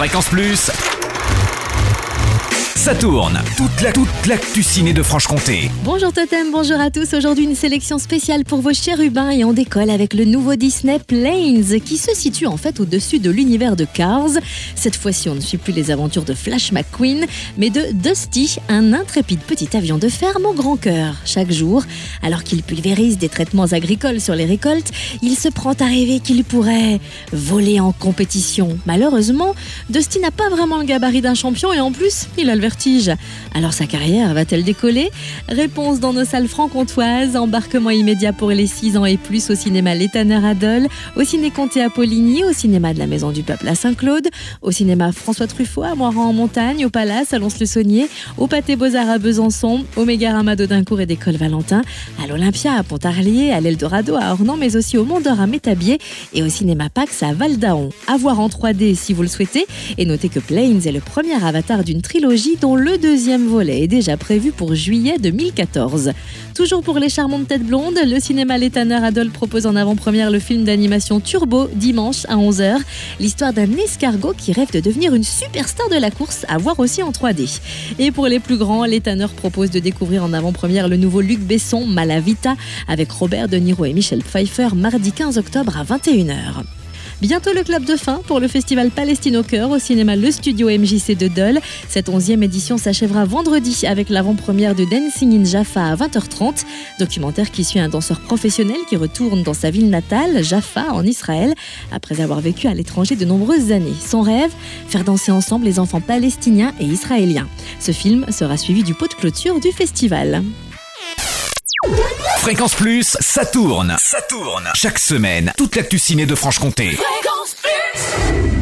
Fréquence Plus. Ça tourne. Toute la toute l'actu de Franche-Comté. Bonjour Totem, bonjour à tous. Aujourd'hui une sélection spéciale pour vos chérubins et on décolle avec le nouveau Disney Planes qui se situe en fait au-dessus de l'univers de Cars. Cette fois-ci on ne suit plus les aventures de Flash McQueen mais de Dusty, un intrépide petit avion de ferme au grand cœur. Chaque jour, alors qu'il pulvérise des traitements agricoles sur les récoltes, il se prend à rêver qu'il pourrait voler en compétition. Malheureusement, Dusty n'a pas vraiment le gabarit d'un champion et en plus, il a le Alors sa carrière va-t-elle décoller? Réponse dans nos salles franc-comtoises. Embarquement immédiat pour les 6 ans et plus au cinéma L'Étanneur à au ciné Comté à Poligny, au cinéma de la Maison du Peuple à Saint-Claude, au cinéma François Truffaut à Moiran en Montagne, au Palace à Lons-le-Saunier, au Pâté Beaux-Arts à Besançon, au Mégarama d'Audincourt et d'École Valentin, à l'Olympia à Pontarlier, à l'Eldorado à Ornans, mais aussi au Mont d'Or à Métabier et au cinéma Pax à Val d'Aon. À voir en 3D si vous le souhaitez. Et notez que Planes est le premier avatar d'une trilogie dont le deuxième volet est déjà prévu pour juillet 2014. Toujours pour les charmantes têtes blondes, le cinéma L'Étanneur Adol propose en avant-première le film d'animation Turbo dimanche à 11h. L'histoire d'un escargot qui rêve de devenir une superstar de la course, à voir aussi en 3D. Et pour les plus grands, L'Étanneur propose de découvrir en avant-première le nouveau Luc Besson, Malavita, avec Robert De Niro et Michel Pfeiffer, mardi 15 octobre à 21h. Bientôt le club de fin pour le festival Palestine au cœur au cinéma Le Studio MJC de Dole. Cette onzième édition s'achèvera vendredi avec l'avant-première de Dancing in Jaffa à 20h30, documentaire qui suit un danseur professionnel qui retourne dans sa ville natale, Jaffa, en Israël, après avoir vécu à l'étranger de nombreuses années. Son rêve Faire danser ensemble les enfants palestiniens et israéliens. Ce film sera suivi du pot de clôture du festival. Fréquence Plus, ça tourne. Ça tourne. Chaque semaine, toute l'actu ciné de Franche-Comté. Fréquence Plus